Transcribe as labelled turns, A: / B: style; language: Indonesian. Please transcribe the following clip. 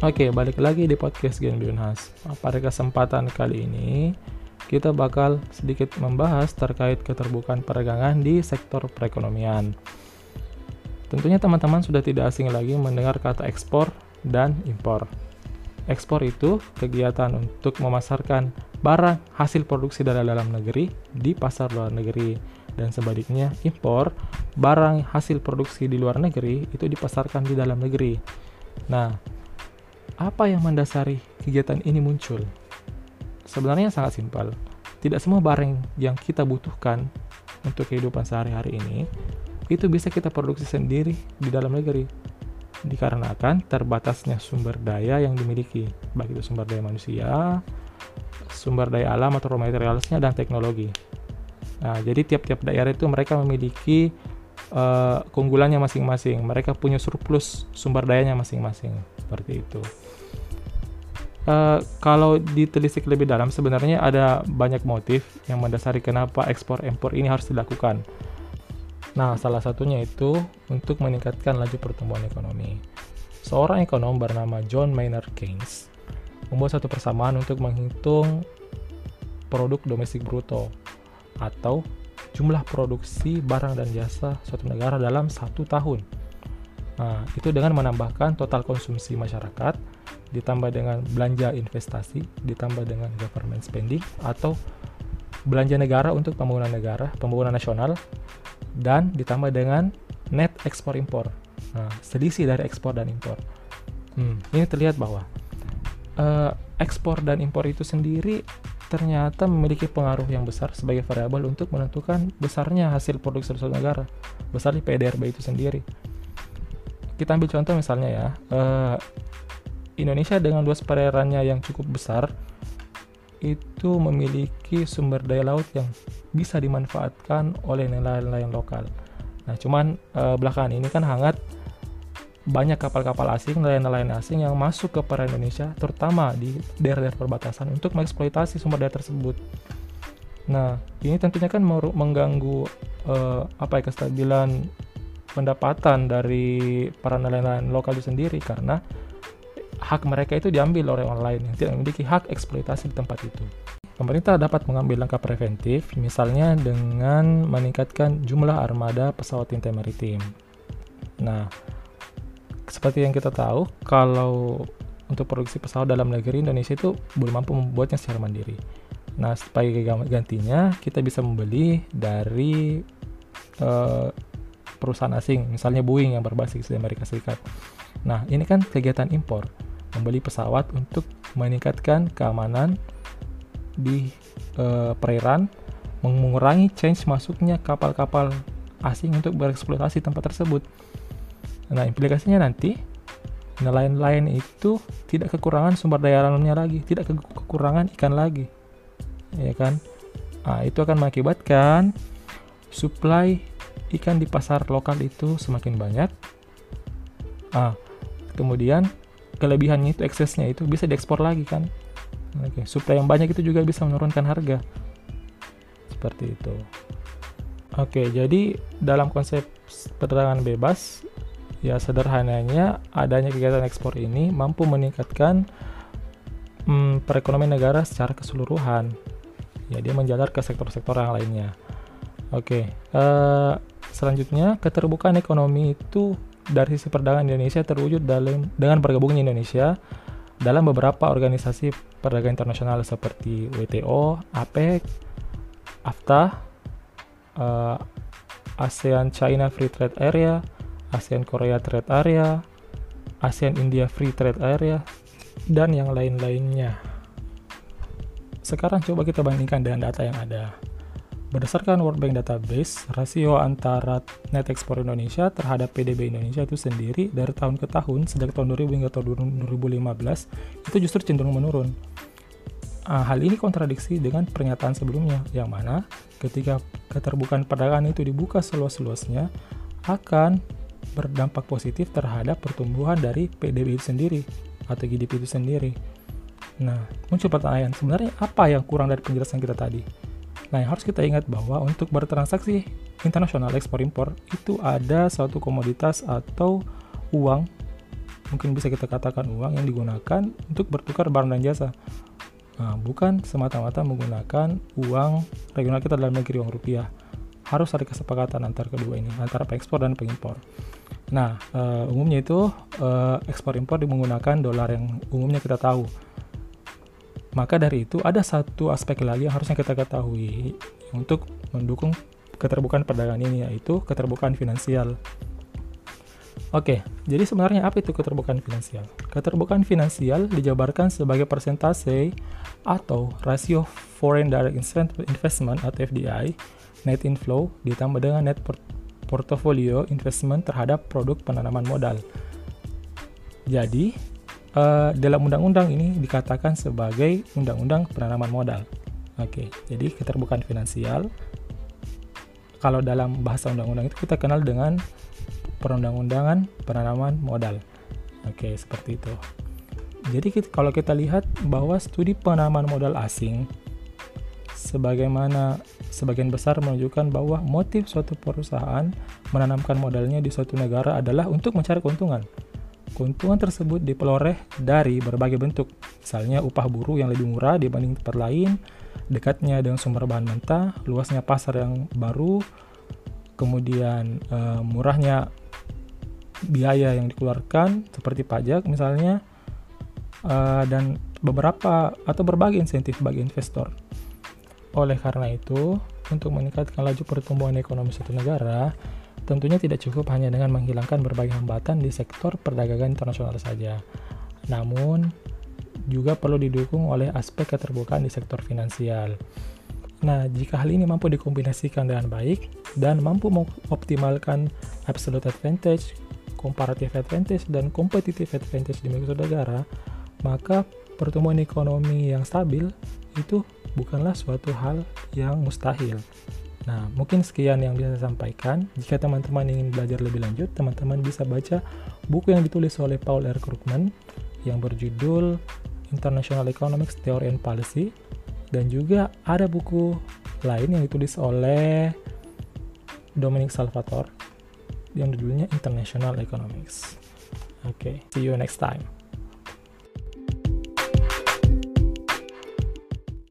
A: Oke, balik lagi di podcast Gen Binhas. Pada kesempatan kali ini, kita bakal sedikit membahas terkait keterbukaan perdagangan di sektor perekonomian. Tentunya teman-teman sudah tidak asing lagi mendengar kata ekspor dan impor. Ekspor itu kegiatan untuk memasarkan barang hasil produksi dari dalam negeri di pasar luar negeri dan sebaliknya impor barang hasil produksi di luar negeri itu dipasarkan di dalam negeri. Nah, apa yang mendasari kegiatan ini muncul? Sebenarnya sangat simpel. Tidak semua barang yang kita butuhkan untuk kehidupan sehari-hari ini itu bisa kita produksi sendiri di dalam negeri dikarenakan terbatasnya sumber daya yang dimiliki baik itu sumber daya manusia sumber daya alam atau raw materialsnya dan teknologi nah jadi tiap-tiap daerah itu mereka memiliki uh, keunggulannya masing-masing mereka punya surplus sumber dayanya masing-masing seperti itu Uh, kalau ditelisik lebih dalam, sebenarnya ada banyak motif yang mendasari kenapa ekspor impor ini harus dilakukan. Nah, salah satunya itu untuk meningkatkan laju pertumbuhan ekonomi. Seorang ekonom bernama John Maynard Keynes membuat satu persamaan untuk menghitung produk domestik bruto atau jumlah produksi barang dan jasa suatu negara dalam satu tahun. Nah, itu dengan menambahkan total konsumsi masyarakat, ditambah dengan belanja investasi, ditambah dengan government spending, atau belanja negara untuk pembangunan negara, pembangunan nasional, dan ditambah dengan net ekspor impor. Nah, selisih dari ekspor dan impor. Hmm, ini terlihat bahwa uh, ekspor dan impor itu sendiri ternyata memiliki pengaruh yang besar sebagai variabel untuk menentukan besarnya hasil produksi suatu negara, besar di PDRB itu sendiri kita ambil contoh misalnya ya uh, Indonesia dengan luas perairannya yang cukup besar itu memiliki sumber daya laut yang bisa dimanfaatkan oleh nelayan-nelayan lokal. Nah, cuman uh, belakangan ini kan hangat banyak kapal-kapal asing, nelayan-nelayan asing yang masuk ke perairan Indonesia, terutama di daerah-daerah perbatasan untuk mengeksploitasi sumber daya tersebut. Nah, ini tentunya kan mengganggu uh, apa ya kestabilan pendapatan dari para nelayan lokal itu sendiri karena hak mereka itu diambil oleh orang lain yang tidak memiliki hak eksploitasi di tempat itu. Pemerintah dapat mengambil langkah preventif, misalnya dengan meningkatkan jumlah armada pesawat intai maritim. Nah, seperti yang kita tahu, kalau untuk produksi pesawat dalam negeri Indonesia itu belum mampu membuatnya secara mandiri. Nah, sebagai gantinya kita bisa membeli dari uh, perusahaan asing, misalnya Boeing yang berbasis di Amerika Serikat. Nah, ini kan kegiatan impor, membeli pesawat untuk meningkatkan keamanan di uh, perairan, mengurangi change masuknya kapal-kapal asing untuk bereksploitasi tempat tersebut. Nah, implikasinya nanti nelayan-nelayan itu tidak kekurangan sumber daya alamnya lagi, tidak kekurangan ikan lagi. Ya kan? Nah, itu akan mengakibatkan supply ikan di pasar lokal itu semakin banyak. Ah, kemudian kelebihannya itu eksesnya itu bisa diekspor lagi kan. Oke, supply yang banyak itu juga bisa menurunkan harga. Seperti itu. Oke, jadi dalam konsep perdagangan bebas ya sederhananya adanya kegiatan ekspor ini mampu meningkatkan hmm, perekonomian negara secara keseluruhan. Ya, dia menjalar ke sektor-sektor yang lainnya. Oke, uh, selanjutnya keterbukaan ekonomi itu dari sisi perdagangan Indonesia terwujud dalam dengan bergabungnya Indonesia dalam beberapa organisasi perdagangan internasional seperti WTO, APEC, AFTA, uh, ASEAN China Free Trade Area, ASEAN Korea Trade Area, ASEAN India Free Trade Area, dan yang lain-lainnya. Sekarang coba kita bandingkan dengan data yang ada. Berdasarkan World Bank Database, rasio antara net ekspor Indonesia terhadap PDB Indonesia itu sendiri dari tahun ke tahun, sejak tahun 2000 hingga tahun 2015, itu justru cenderung menurun. Nah, hal ini kontradiksi dengan pernyataan sebelumnya, yang mana ketika keterbukaan perdagangan itu dibuka seluas-luasnya, akan berdampak positif terhadap pertumbuhan dari PDB itu sendiri, atau GDP itu sendiri. Nah, muncul pertanyaan, sebenarnya apa yang kurang dari penjelasan kita tadi? Nah, yang harus kita ingat bahwa untuk bertransaksi internasional ekspor impor itu ada suatu komoditas atau uang mungkin bisa kita katakan uang yang digunakan untuk bertukar barang dan jasa. Nah, bukan semata-mata menggunakan uang regional kita dalam negeri uang rupiah. Harus ada kesepakatan antar kedua ini, antara pengekspor dan pengimpor. Nah, uh, umumnya itu uh, ekspor impor menggunakan dolar yang umumnya kita tahu. Maka dari itu ada satu aspek lagi yang harusnya kita ketahui untuk mendukung keterbukaan perdagangan ini yaitu keterbukaan finansial. Oke, jadi sebenarnya apa itu keterbukaan finansial? Keterbukaan finansial dijabarkan sebagai persentase atau rasio Foreign Direct Investment atau FDI net inflow ditambah dengan net portfolio investment terhadap produk penanaman modal. Jadi, uh, dalam undang-undang ini dikatakan sebagai undang-undang penanaman modal. Oke, jadi keterbukaan finansial kalau dalam bahasa undang-undang itu kita kenal dengan perundang-undangan penanaman modal. Oke, seperti itu. Jadi kita, kalau kita lihat bahwa studi penanaman modal asing sebagaimana sebagian besar menunjukkan bahwa motif suatu perusahaan menanamkan modalnya di suatu negara adalah untuk mencari keuntungan. Keuntungan tersebut diperoleh dari berbagai bentuk, misalnya upah buruh yang lebih murah dibanding tempat lain, dekatnya dengan sumber bahan mentah, luasnya pasar yang baru, kemudian e, murahnya biaya yang dikeluarkan seperti pajak misalnya uh, dan beberapa atau berbagai insentif bagi investor. Oleh karena itu, untuk meningkatkan laju pertumbuhan ekonomi suatu negara, tentunya tidak cukup hanya dengan menghilangkan berbagai hambatan di sektor perdagangan internasional saja. Namun, juga perlu didukung oleh aspek keterbukaan di sektor finansial. Nah, jika hal ini mampu dikombinasikan dengan baik dan mampu mengoptimalkan absolute advantage, comparative advantage dan competitive advantage di suatu negara, maka pertumbuhan ekonomi yang stabil itu bukanlah suatu hal yang mustahil. Nah, mungkin sekian yang bisa saya sampaikan. Jika teman-teman ingin belajar lebih lanjut, teman-teman bisa baca buku yang ditulis oleh Paul R. Krugman yang berjudul International Economics Theory and Policy dan juga ada buku lain yang ditulis oleh Dominic Salvatore yang judulnya International Economics. Oke, okay, see you next time.